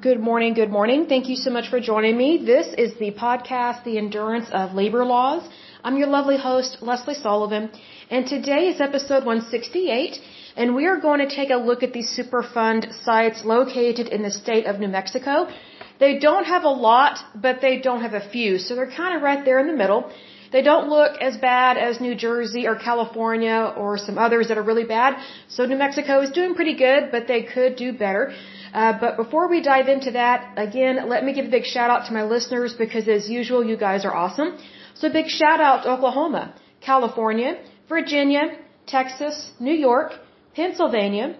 Good morning, good morning. Thank you so much for joining me. This is the podcast, The Endurance of Labor Laws. I'm your lovely host, Lesley Sullivan, and today is episode 168, and we are going to take a look at these Superfund sites located in the state of New Mexico. They don't have a lot, but they don't have a few, so they're kind of right there in the middle. They don't look as bad as New Jersey or California or some others that are really bad. So New Mexico is doing pretty good, but they could do better. Uh, but before we dive into that, again, let me give a big shout out to my listeners because as usual, you guys are awesome. So big shout out to Oklahoma, California, Virginia, Texas, New York, Pennsylvania,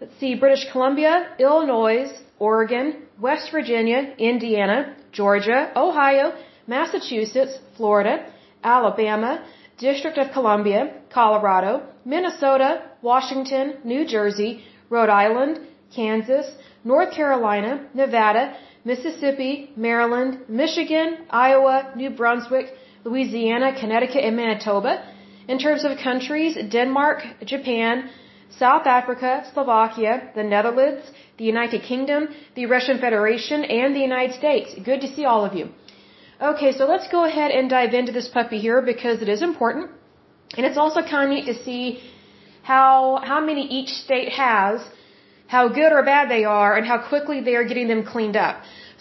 let's see, British Columbia, Illinois, Oregon, West Virginia, Indiana, Georgia, Ohio, Massachusetts, Florida, Alabama, District of Columbia, Colorado, Minnesota, Washington, New Jersey, Rhode Island, Kansas, North Carolina, Nevada, Mississippi, Maryland, Michigan, Iowa, New Brunswick, Louisiana, Connecticut, and Manitoba. In terms of countries, Denmark, Japan, South Africa, Slovakia, the Netherlands, the United Kingdom, the Russian Federation, and the United States. Good to see all of you. Okay, so let's go ahead and dive into this puppy here because it is important. And it's also kind of neat to see how, how many each state has how good or bad they are, and how quickly they are getting them cleaned up.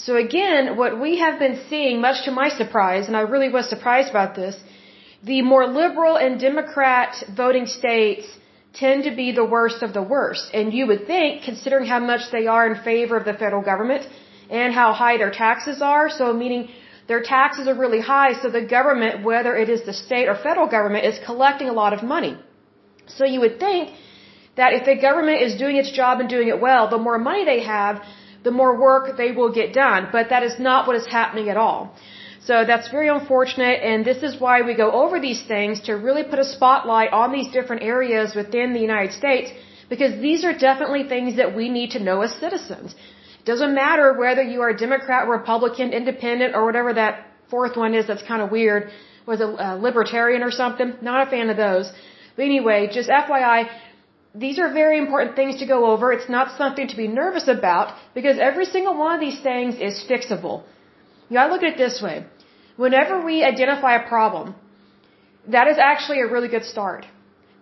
So again, what we have been seeing, much to my surprise, and I really was surprised about this, the more liberal and Democrat voting states tend to be the worst of the worst. And you would think, considering how much they are in favor of the federal government and how high their taxes are, so meaning their taxes are really high, so the government, whether it is the state or federal government, is collecting a lot of money. So you would think that if the government is doing its job and doing it well, the more money they have, the more work they will get done. But that is not what is happening at all. So that's very unfortunate, and this is why we go over these things to really put a spotlight on these different areas within the United States, because these are definitely things that we need to know as citizens. Doesn't matter whether you are a Democrat, Republican, Independent, or whatever that fourth one is that's kind of weird. Was it uh, Libertarian or something? Not a fan of those. But anyway, just FYI, these are very important things to go over. It's not something to be nervous about because every single one of these things is fixable. You gotta look at it this way. Whenever we identify a problem, that is actually a really good start.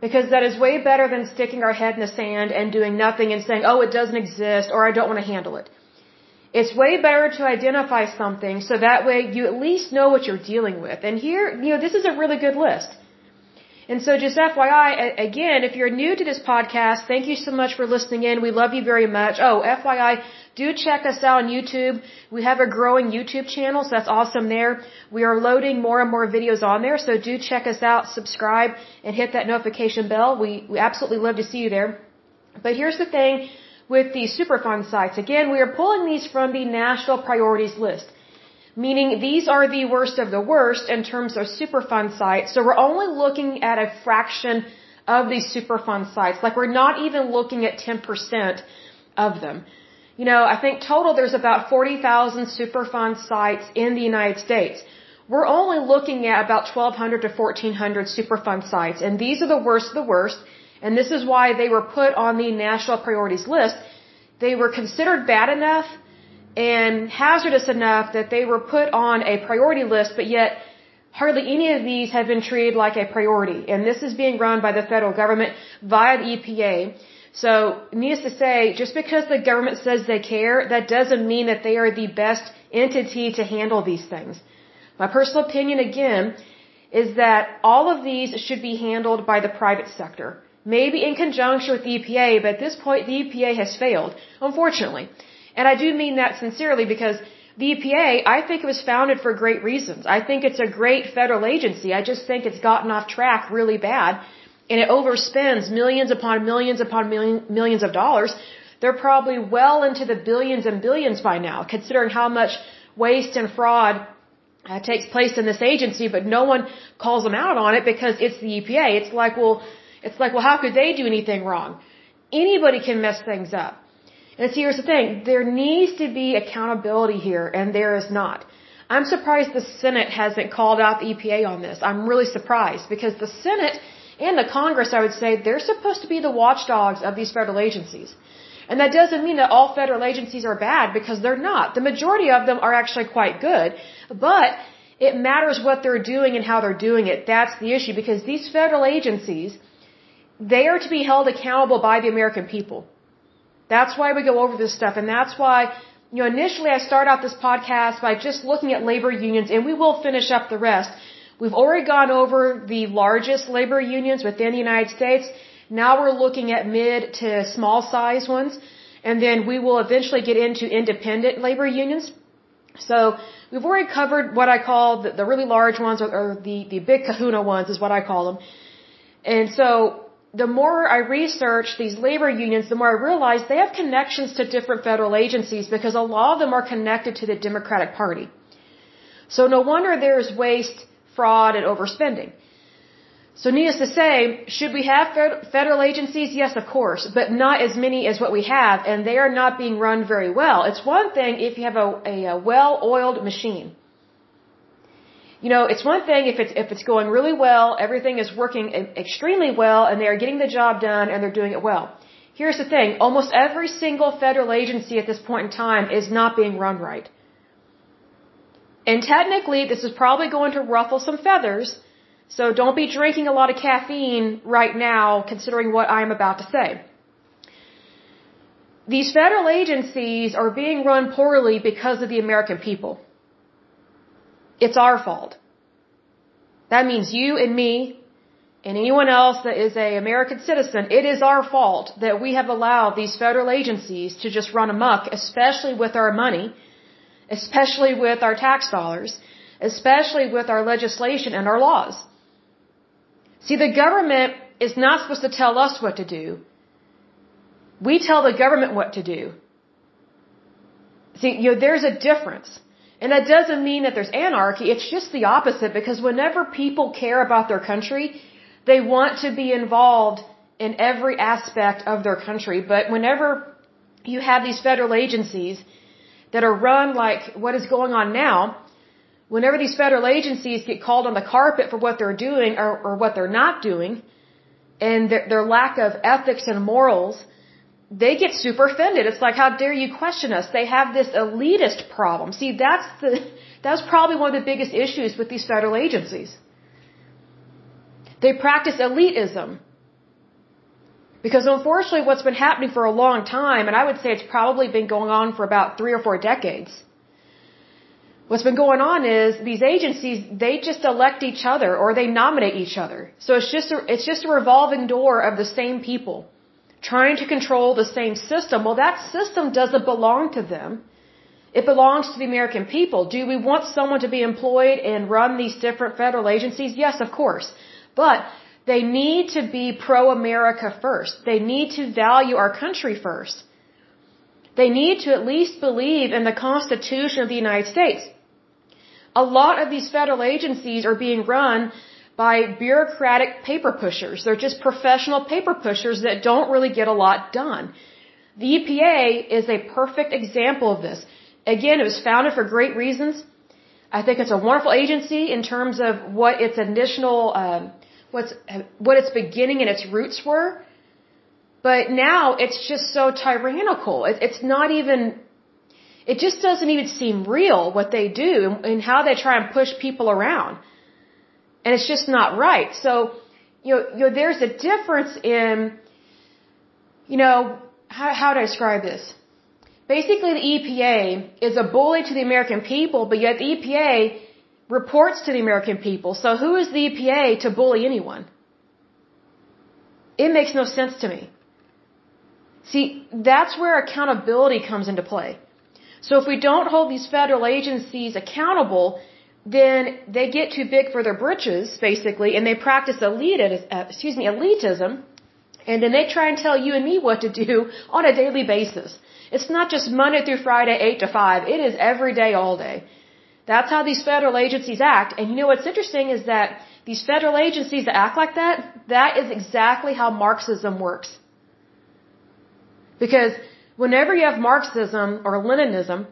Because that is way better than sticking our head in the sand and doing nothing and saying, oh, it doesn't exist or I don't want to handle it. It's way better to identify something so that way you at least know what you're dealing with. And here, you know, this is a really good list. And so just FYI, again, if you're new to this podcast, thank you so much for listening in. We love you very much. Oh, FYI, do check us out on YouTube. We have a growing YouTube channel, so that's awesome there. We are loading more and more videos on there, so do check us out, subscribe, and hit that notification bell. We, we absolutely love to see you there. But here's the thing with the Superfund sites. Again, we are pulling these from the National Priorities List meaning these are the worst of the worst in terms of Superfund sites. So we're only looking at a fraction of these Superfund sites. Like we're not even looking at 10% of them. You know, I think total there's about 40,000 Superfund sites in the United States. We're only looking at about 1,200 to 1,400 Superfund sites, and these are the worst of the worst. And this is why they were put on the national priorities list. They were considered bad enough and hazardous enough that they were put on a priority list, but yet hardly any of these have been treated like a priority. And this is being run by the federal government via the EPA. So, needless to say, just because the government says they care, that doesn't mean that they are the best entity to handle these things. My personal opinion, again, is that all of these should be handled by the private sector. Maybe in conjunction with the EPA, but at this point the EPA has failed, unfortunately. And I do mean that sincerely because the EPA, I think it was founded for great reasons. I think it's a great federal agency. I just think it's gotten off track really bad and it overspends millions upon millions upon million, millions of dollars. They're probably well into the billions and billions by now, considering how much waste and fraud uh, takes place in this agency, but no one calls them out on it because it's the EPA. It's like, well, it's like, well, how could they do anything wrong? Anybody can mess things up. And here's the thing. There needs to be accountability here, and there is not. I'm surprised the Senate hasn't called out the EPA on this. I'm really surprised because the Senate and the Congress, I would say, they're supposed to be the watchdogs of these federal agencies. And that doesn't mean that all federal agencies are bad because they're not. The majority of them are actually quite good. But it matters what they're doing and how they're doing it. That's the issue because these federal agencies, they are to be held accountable by the American people. That's why we go over this stuff and that's why you know, initially I start out this podcast by just looking at labor unions and we will finish up the rest. We've already gone over the largest labor unions within the United States. Now we're looking at mid to small size ones. And then we will eventually get into independent labor unions. So we've already covered what I call the, the really large ones or, or the, the big kahuna ones is what I call them. And so the more I research these labor unions, the more I realize they have connections to different federal agencies because a lot of them are connected to the Democratic Party. So no wonder there's waste, fraud, and overspending. So needless to say, should we have federal agencies? Yes, of course, but not as many as what we have, and they are not being run very well. It's one thing if you have a, a, a well-oiled machine you know, it's one thing if it's if it's going really well, everything is working extremely well, and they are getting the job done and they're doing it well. Here's the thing: almost every single federal agency at this point in time is not being run right. And technically, this is probably going to ruffle some feathers. So don't be drinking a lot of caffeine right now, considering what I'm about to say. These federal agencies are being run poorly because of the American people. It's our fault. That means you and me and anyone else that is a American citizen, it is our fault that we have allowed these federal agencies to just run amok, especially with our money, especially with our tax dollars, especially with our legislation and our laws. See, the government is not supposed to tell us what to do. We tell the government what to do. See, you know, there's a difference. And that doesn't mean that there's anarchy. It's just the opposite because whenever people care about their country, they want to be involved in every aspect of their country. But whenever you have these federal agencies that are run like what is going on now, whenever these federal agencies get called on the carpet for what they're doing or, or what they're not doing, and their, their lack of ethics and morals, they get super offended. It's like, how dare you question us? They have this elitist problem. See, that's the, that's probably one of the biggest issues with these federal agencies. They practice elitism. Because unfortunately what's been happening for a long time, and I would say it's probably been going on for about three or four decades, what's been going on is these agencies, they just elect each other or they nominate each other. So it's just a, it's just a revolving door of the same people trying to control the same system. Well, that system doesn't belong to them. It belongs to the American people. Do we want someone to be employed and run these different federal agencies? Yes, of course. But they need to be pro-America first. They need to value our country first. They need to at least believe in the Constitution of the United States. A lot of these federal agencies are being run by bureaucratic paper pushers. They're just professional paper pushers that don't really get a lot done. The EPA is a perfect example of this. Again, it was founded for great reasons. I think it's a wonderful agency in terms of what its initial, um, what's, what its beginning and its roots were. But now it's just so tyrannical. It, it's not even, it just doesn't even seem real what they do and, and how they try and push people around and it's just not right. So, you know, you know there's a difference in, you know, how, how to describe this? Basically, the EPA is a bully to the American people, but yet the EPA reports to the American people. So who is the EPA to bully anyone? It makes no sense to me. See, that's where accountability comes into play. So if we don't hold these federal agencies accountable, then they get too big for their britches, basically, and they practice elitism, uh, excuse me, elitism, and then they try and tell you and me what to do on a daily basis. It's not just Monday through Friday, 8 to 5. It is every day, all day. That's how these federal agencies act. And you know what's interesting is that these federal agencies that act like that, that is exactly how Marxism works. Because whenever you have Marxism or Leninism,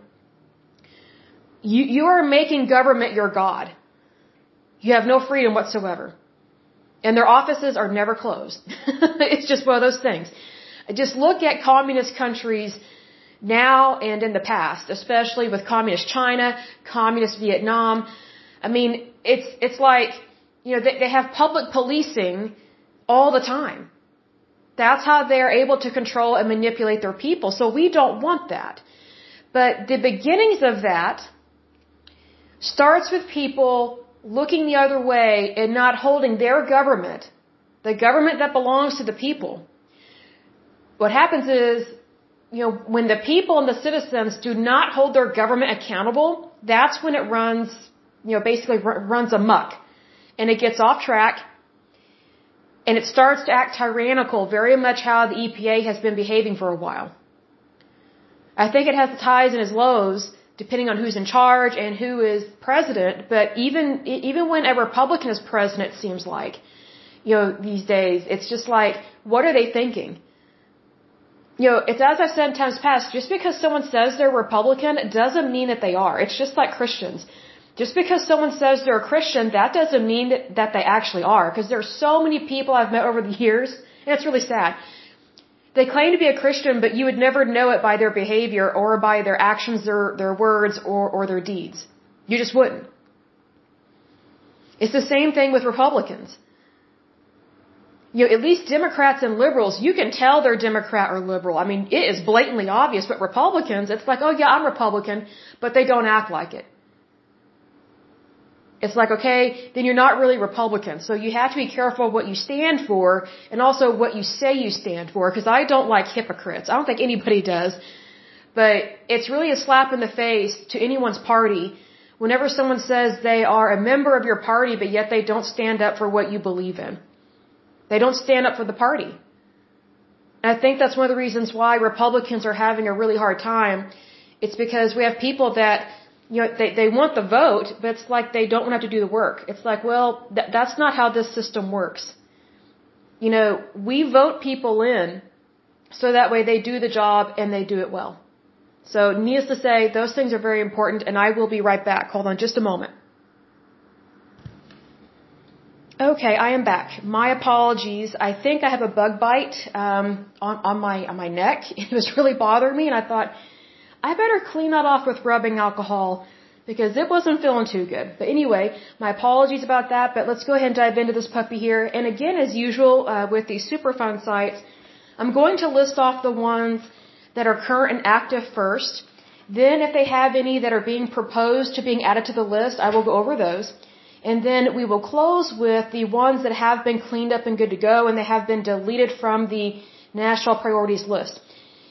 you, you are making government your God. You have no freedom whatsoever. And their offices are never closed. it's just one of those things. Just look at communist countries now and in the past, especially with communist China, communist Vietnam. I mean, it's, it's like, you know, they, they have public policing all the time. That's how they're able to control and manipulate their people. So we don't want that. But the beginnings of that starts with people looking the other way and not holding their government, the government that belongs to the people. What happens is, you know, when the people and the citizens do not hold their government accountable, that's when it runs, you know, basically runs amuck. And it gets off track and it starts to act tyrannical, very much how the EPA has been behaving for a while. I think it has its highs and its lows, depending on who's in charge and who is president. But even even when a Republican is president, it seems like, you know, these days, it's just like, what are they thinking? You know, it's as I've said in times past, just because someone says they're Republican doesn't mean that they are. It's just like Christians. Just because someone says they're a Christian, that doesn't mean that, that they actually are. Because there are so many people I've met over the years, and it's really sad they claim to be a Christian, but you would never know it by their behavior or by their actions, their, their words, or, or their deeds. You just wouldn't. It's the same thing with Republicans. You know, at least Democrats and liberals, you can tell they're Democrat or liberal. I mean, it is blatantly obvious, but Republicans, it's like, oh yeah, I'm Republican, but they don't act like it. It's like, okay, then you're not really Republican. So you have to be careful what you stand for and also what you say you stand for because I don't like hypocrites. I don't think anybody does. But it's really a slap in the face to anyone's party whenever someone says they are a member of your party but yet they don't stand up for what you believe in. They don't stand up for the party. And I think that's one of the reasons why Republicans are having a really hard time. It's because we have people that you know, they, they want the vote, but it's like they don't want to have to do the work. It's like, well, th- that's not how this system works. You know, we vote people in so that way they do the job and they do it well. So, needless to say, those things are very important, and I will be right back. Hold on just a moment. Okay, I am back. My apologies. I think I have a bug bite um, on, on my on my neck. It was really bothering me, and I thought, I better clean that off with rubbing alcohol because it wasn't feeling too good. But anyway, my apologies about that, but let's go ahead and dive into this puppy here. And again, as usual, uh, with these Superfund sites, I'm going to list off the ones that are current and active first. Then if they have any that are being proposed to being added to the list, I will go over those. And then we will close with the ones that have been cleaned up and good to go and they have been deleted from the national priorities list.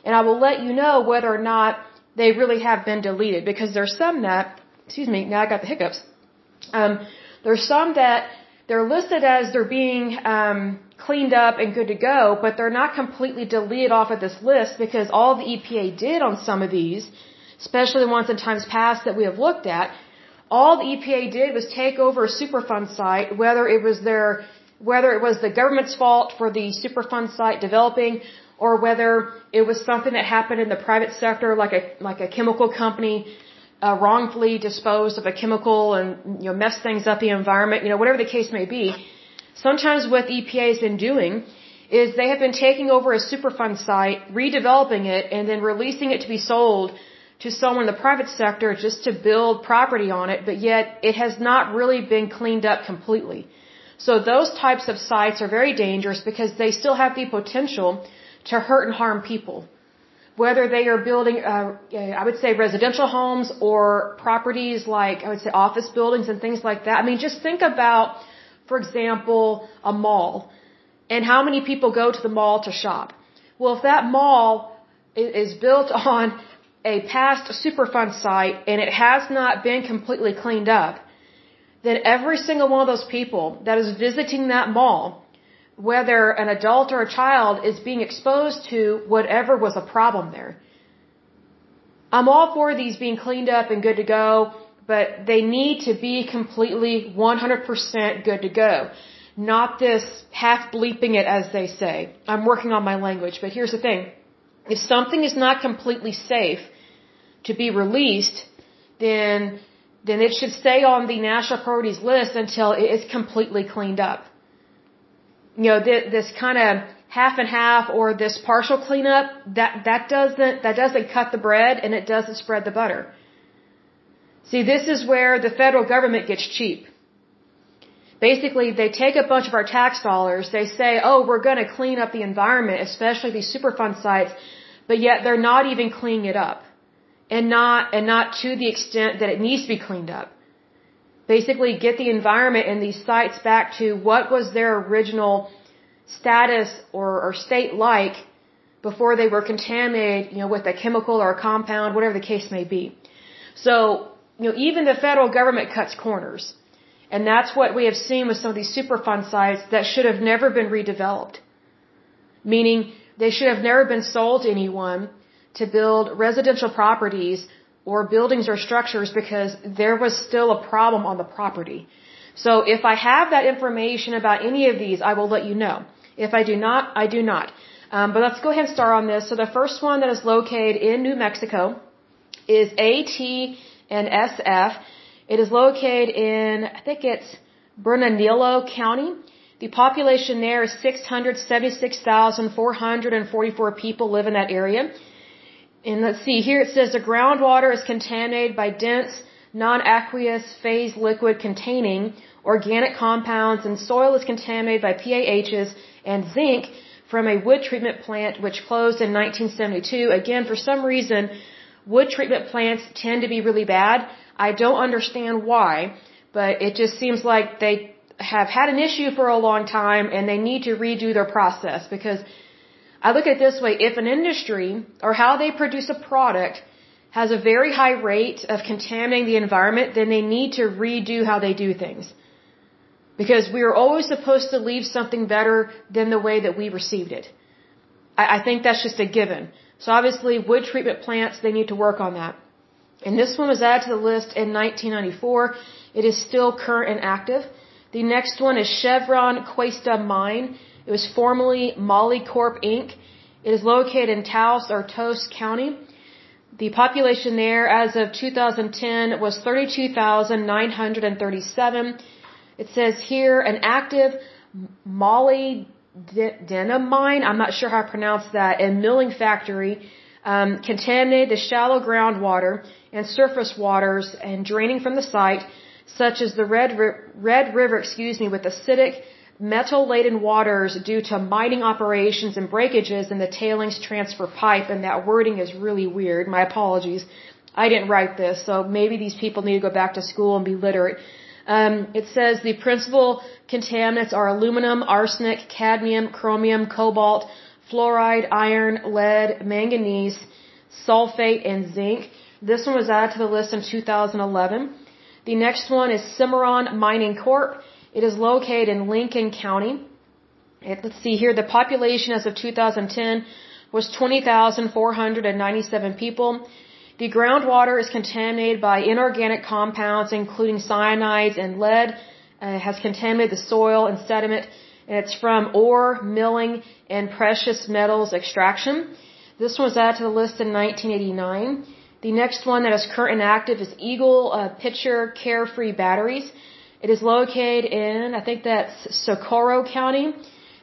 And I will let you know whether or not they really have been deleted because there's some that, excuse me, now I got the hiccups. Um, there's some that they're listed as they're being um, cleaned up and good to go, but they're not completely deleted off of this list because all the EPA did on some of these, especially the ones in times past that we have looked at, all the EPA did was take over a Superfund site, whether it was their, whether it was the government's fault for the Superfund site developing, or whether it was something that happened in the private sector, like a like a chemical company uh, wrongfully disposed of a chemical and you know messed things up the environment, you know whatever the case may be. Sometimes what EPA has been doing is they have been taking over a Superfund site, redeveloping it, and then releasing it to be sold to someone in the private sector just to build property on it, but yet it has not really been cleaned up completely. So those types of sites are very dangerous because they still have the potential to hurt and harm people. Whether they are building, uh, I would say residential homes or properties like, I would say office buildings and things like that. I mean, just think about, for example, a mall and how many people go to the mall to shop. Well, if that mall is built on a past Superfund site and it has not been completely cleaned up, then every single one of those people that is visiting that mall whether an adult or a child is being exposed to whatever was a problem there. I'm all for these being cleaned up and good to go, but they need to be completely 100% good to go. Not this half bleeping it as they say. I'm working on my language, but here's the thing. If something is not completely safe to be released, then, then it should stay on the national priorities list until it is completely cleaned up you know, this, this kind of half and half or this partial cleanup, that, that doesn't, that doesn't cut the bread and it doesn't spread the butter. See, this is where the federal government gets cheap. Basically, they take a bunch of our tax dollars, they say, oh, we're going to clean up the environment, especially these Superfund sites, but yet they're not even cleaning it up. And not, and not to the extent that it needs to be cleaned up. Basically, get the environment and these sites back to what was their original status or, or state like before they were contaminated, you know, with a chemical or a compound, whatever the case may be. So, you know, even the federal government cuts corners. And that's what we have seen with some of these Superfund sites that should have never been redeveloped. Meaning they should have never been sold to anyone to build residential properties or buildings or structures because there was still a problem on the property. So if I have that information about any of these, I will let you know. If I do not, I do not. Um, but let's go ahead and start on this. So the first one that is located in New Mexico is AT and SF. It is located in, I think it's Bernalillo County. The population there is 676,444 people live in that area. And let's see, here it says the groundwater is contaminated by dense, non-aqueous phase liquid containing organic compounds and soil is contaminated by PAHs and zinc from a wood treatment plant which closed in 1972. Again, for some reason, wood treatment plants tend to be really bad. I don't understand why, but it just seems like they have had an issue for a long time and they need to redo their process because I look at it this way, if an industry or how they produce a product has a very high rate of contaminating the environment, then they need to redo how they do things. Because we are always supposed to leave something better than the way that we received it. I, I think that's just a given. So obviously wood treatment plants, they need to work on that. And this one was added to the list in 1994. It is still current and active. The next one is Chevron Questa Mine. It was formerly Molycorp Inc. It is located in Taos or Taos County. The population there as of 2010 was 32,937. It says here an active molybdenum mine, I'm not sure how to pronounce that, and milling factory um, contaminated the shallow groundwater and surface waters and draining from the site, such as the Red, Red River, excuse me, with acidic, metal-laden waters due to mining operations and breakages in the tailings transfer pipe. And that wording is really weird. My apologies. I didn't write this, so maybe these people need to go back to school and be literate. Um, it says the principal contaminants are aluminum, arsenic, cadmium, chromium, cobalt, fluoride, iron, lead, manganese, sulfate, and zinc. This one was added to the list in 2011. The next one is Cimarron Mining Corp. It is located in Lincoln County. It, let's see here, the population as of 2010 was 20,497 people. The groundwater is contaminated by inorganic compounds, including cyanides and lead. Uh, has contaminated the soil and sediment, and it's from ore, milling, and precious metals extraction. This one was added to the list in 1989. The next one that is current and active is Eagle uh, Picher Carefree Batteries. It is located in, I think that's Socorro County.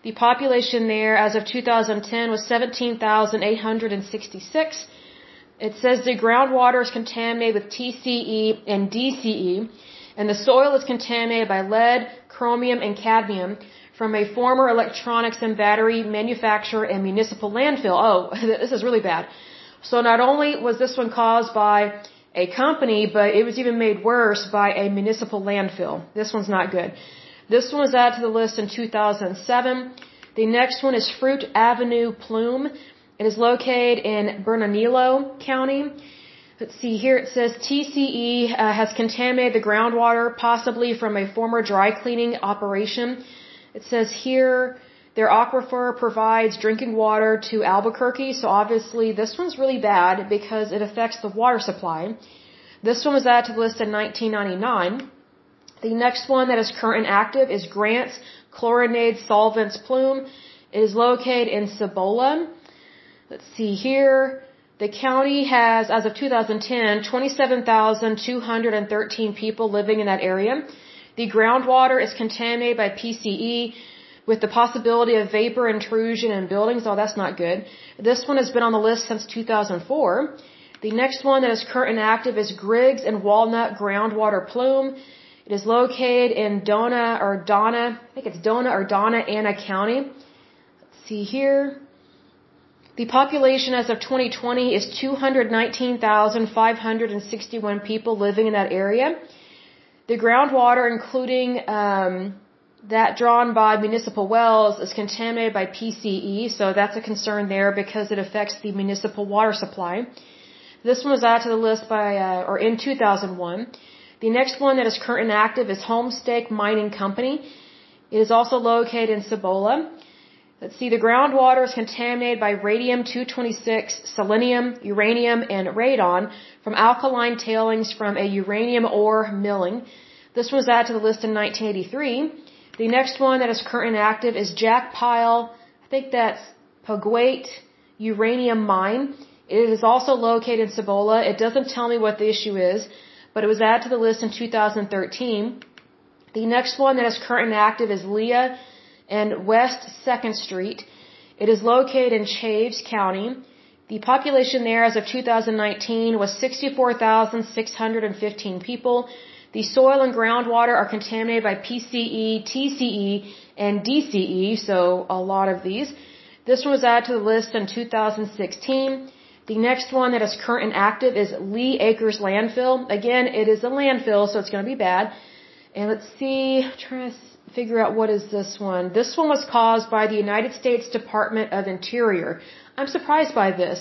The population there as of 2010 was 17,866. It says the groundwater is contaminated with TCE and DCE, and the soil is contaminated by lead, chromium, and cadmium from a former electronics and battery manufacturer and municipal landfill. Oh, this is really bad. So not only was this one caused by a company, but it was even made worse by a municipal landfill. This one's not good. This one was added to the list in 2007. The next one is Fruit Avenue Plume. It is located in Bernalillo County. Let's see here. It says TCE uh, has contaminated the groundwater, possibly from a former dry cleaning operation. It says here their aquifer provides drinking water to Albuquerque, so obviously this one's really bad because it affects the water supply. This one was added to the list in 1999. The next one that is current and active is Grant's Chlorinated Solvents Plume. It is located in Cibola. Let's see here. The county has, as of 2010, 27,213 people living in that area. The groundwater is contaminated by PCE, with the possibility of vapor intrusion in buildings. Oh, that's not good. This one has been on the list since 2004. The next one that is current and active is Griggs and Walnut Groundwater Plume. It is located in Dona or Donna, I think it's Dona or Donna Ana County. Let's see here. The population as of 2020 is 219,561 people living in that area. The groundwater, including um, that drawn by municipal wells, is contaminated by PCE, so that's a concern there because it affects the municipal water supply. This one was added to the list by, uh, or in 2001. The next one that is current and active is Homestake Mining Company. It is also located in Cibola. Let's see, the groundwater is contaminated by radium-226, selenium, uranium, and radon from alkaline tailings from a uranium ore milling. This was added to the list in 1983. The next one that is current and active is Jack Pile, I think that's Paguate Uranium Mine. It is also located in Cibola. It doesn't tell me what the issue is, but it was added to the list in 2013. The next one that is current and active is Lea and West 2nd Street. It is located in Chaves County. The population there as of 2019 was 64,615 people. The soil and groundwater are contaminated by PCE, TCE, and DCE, so a lot of these. This one was added to the list in 2016. The next one that is current and active is Lee Acres Landfill. Again, it is a landfill, so it's going to be bad. And let's see, trying to figure out what is this one. This one was caused by the United States Department of Interior. I'm surprised by this,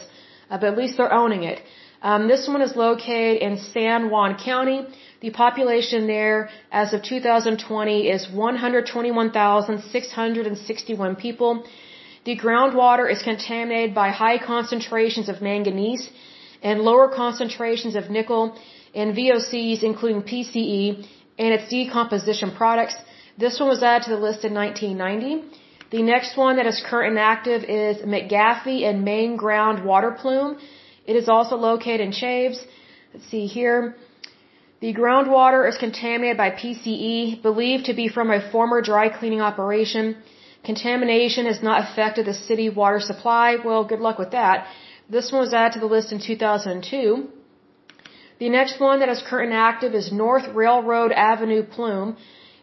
uh, but at least they're owning it. Um, this one is located in San Juan County. The population there, as of 2020, is 121,661 people. The groundwater is contaminated by high concentrations of manganese and lower concentrations of nickel and VOCs, including PCE, and its decomposition products. This one was added to the list in 1990. The next one that is current and active is McGaffey and Main Ground Water Plume. It is also located in Chaves. Let's see here. The groundwater is contaminated by PCE, believed to be from a former dry cleaning operation. Contamination has not affected the city water supply. Well, good luck with that. This one was added to the list in 2002. The next one that is current and active is North Railroad Avenue Plume.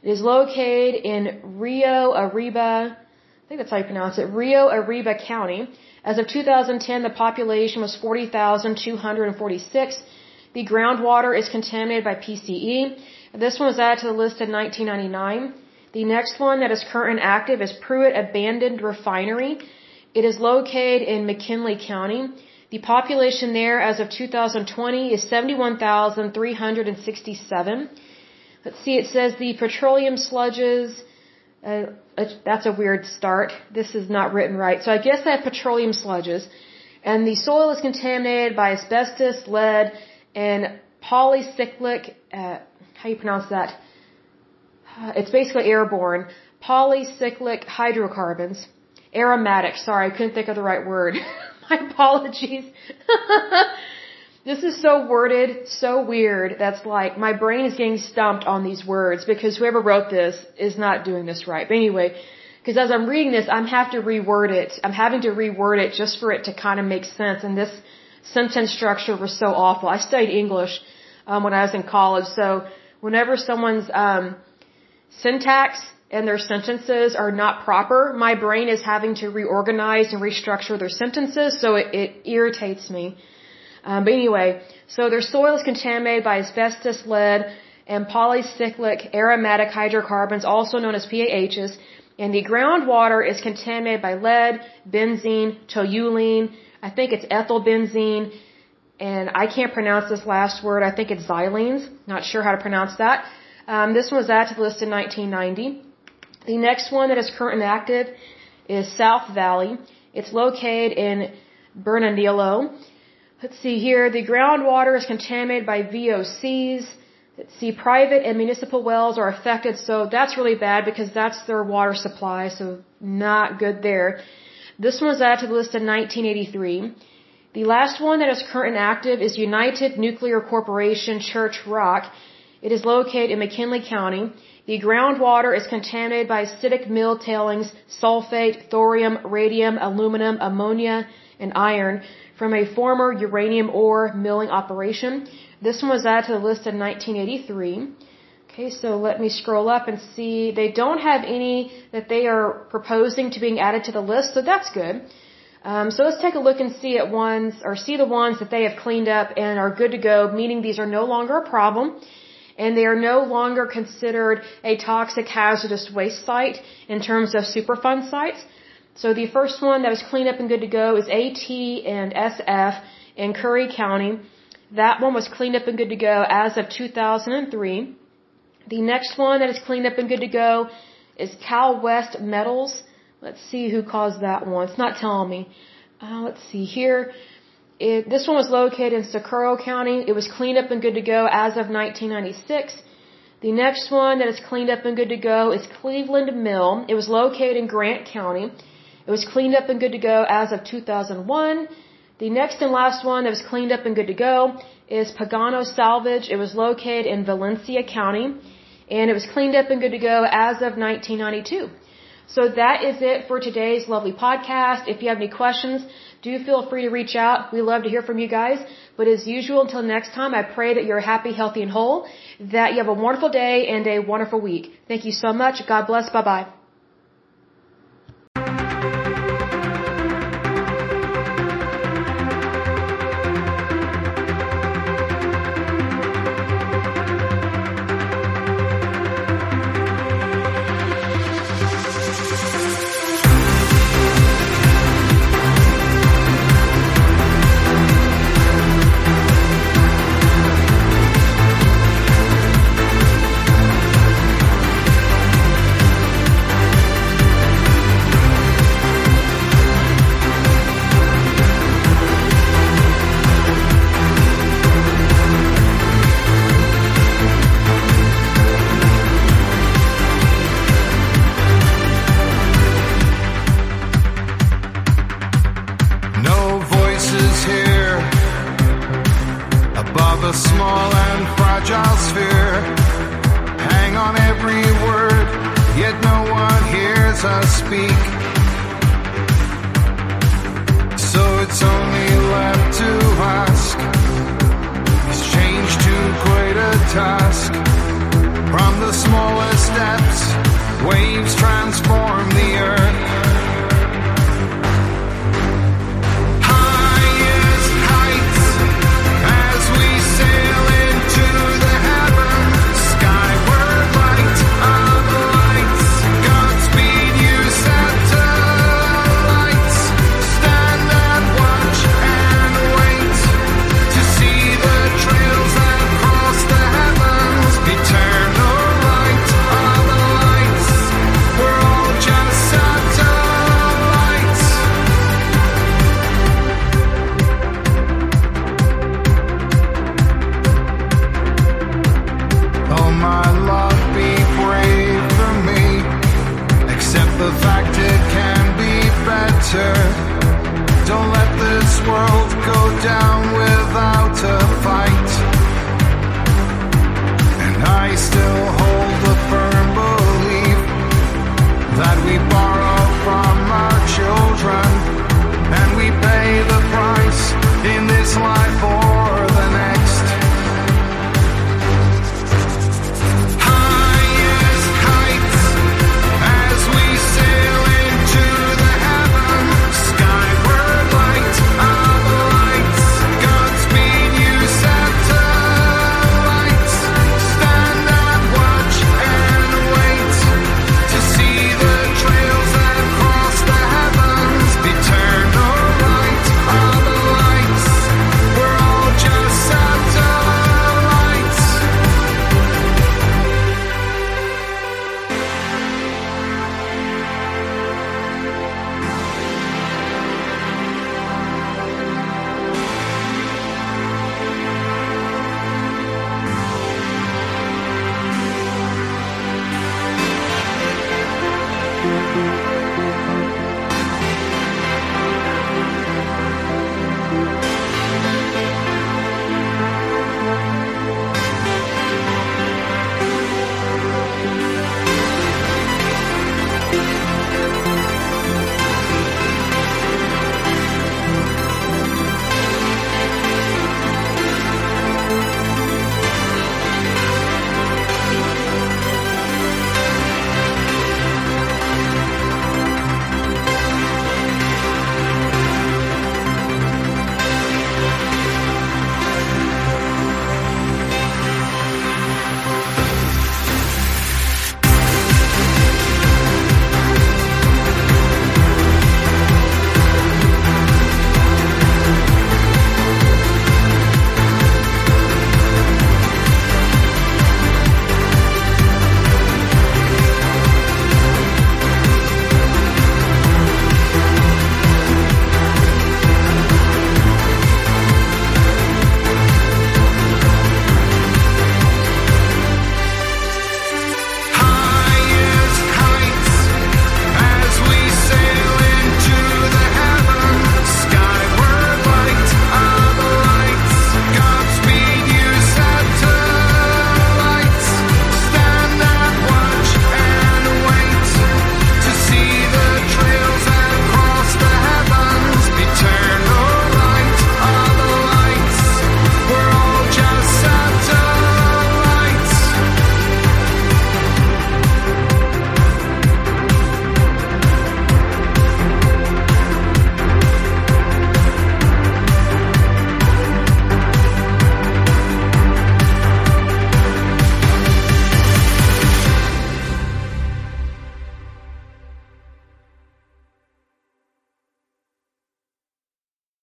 It is located in Rio Arriba, I think that's how you pronounce it, Rio Arriba County. As of 2010, the population was 40,246. The groundwater is contaminated by PCE. This one was added to the list in 1999. The next one that is current and active is Prewitt Abandoned Refinery. It is located in McKinley County. The population there as of 2020 is 71,367. Let's see, it says the petroleum sludges, uh, that's a weird start. This is not written right. So I guess I have petroleum sludges. And the soil is contaminated by asbestos, lead, and polycyclic, uh, how you pronounce that? It's basically airborne. Polycyclic hydrocarbons. Aromatic. Sorry, I couldn't think of the right word. My apologies. This is so worded, so weird. That's like my brain is getting stumped on these words because whoever wrote this is not doing this right. But anyway, because as I'm reading this, I'm have to reword it. I'm having to reword it just for it to kind of make sense. And this sentence structure was so awful. I studied English um, when I was in college, so whenever someone's um, syntax and their sentences are not proper, my brain is having to reorganize and restructure their sentences, so it, it irritates me. Um, but anyway, so their soil is contaminated by asbestos, lead, and polycyclic aromatic hydrocarbons, also known as PAHs, and the groundwater is contaminated by lead, benzene, toluene, I think it's ethyl benzene, and I can't pronounce this last word. I think it's xylenes. Not sure how to pronounce that. Um, this one was added to the list in 1990. The next one that is current and active is South Valley. It's located in Bernalillo. Let's see here. The groundwater is contaminated by VOCs. Let's see, private and municipal wells are affected, so that's really bad because that's their water supply, so not good there. This one was added to the list in 1983. The last one that is current and active is United Nuclear Corporation Church Rock. It is located in McKinley County. The groundwater is contaminated by acidic mill tailings, sulfate, thorium, radium, aluminum, ammonia, and iron from a former uranium ore milling operation. This one was added to the list in 1983. Okay, so let me scroll up and see. They don't have any that they are proposing to being added to the list, so that's good. Um, so let's take a look and see at ones, or see the ones that they have cleaned up and are good to go, meaning these are no longer a problem and they are no longer considered a toxic hazardous waste site in terms of Superfund sites. So the first one that was cleaned up and good to go is AT and SF in Curry County. That one was cleaned up and good to go as of 2003. The next one that is cleaned up and good to go is Cal West Metals. Let's see who caused that one. It's not telling me. Uh, let's see here. It, this one was located in Socorro County. It was cleaned up and good to go as of 1996. The next one that is cleaned up and good to go is Cleveland Mill. It was located in Grant County. It was cleaned up and good to go as of 2001. The next and last one that was cleaned up and good to go is Pagano Salvage. It was located in Valencia County. And it was cleaned up and good to go as of 1992. So that is it for today's lovely podcast. If you have any questions, do feel free to reach out. We love to hear from you guys. But as usual, until next time, I pray that you're happy, healthy, and whole, that you have a wonderful day and a wonderful week. Thank you so much. God bless. Bye bye.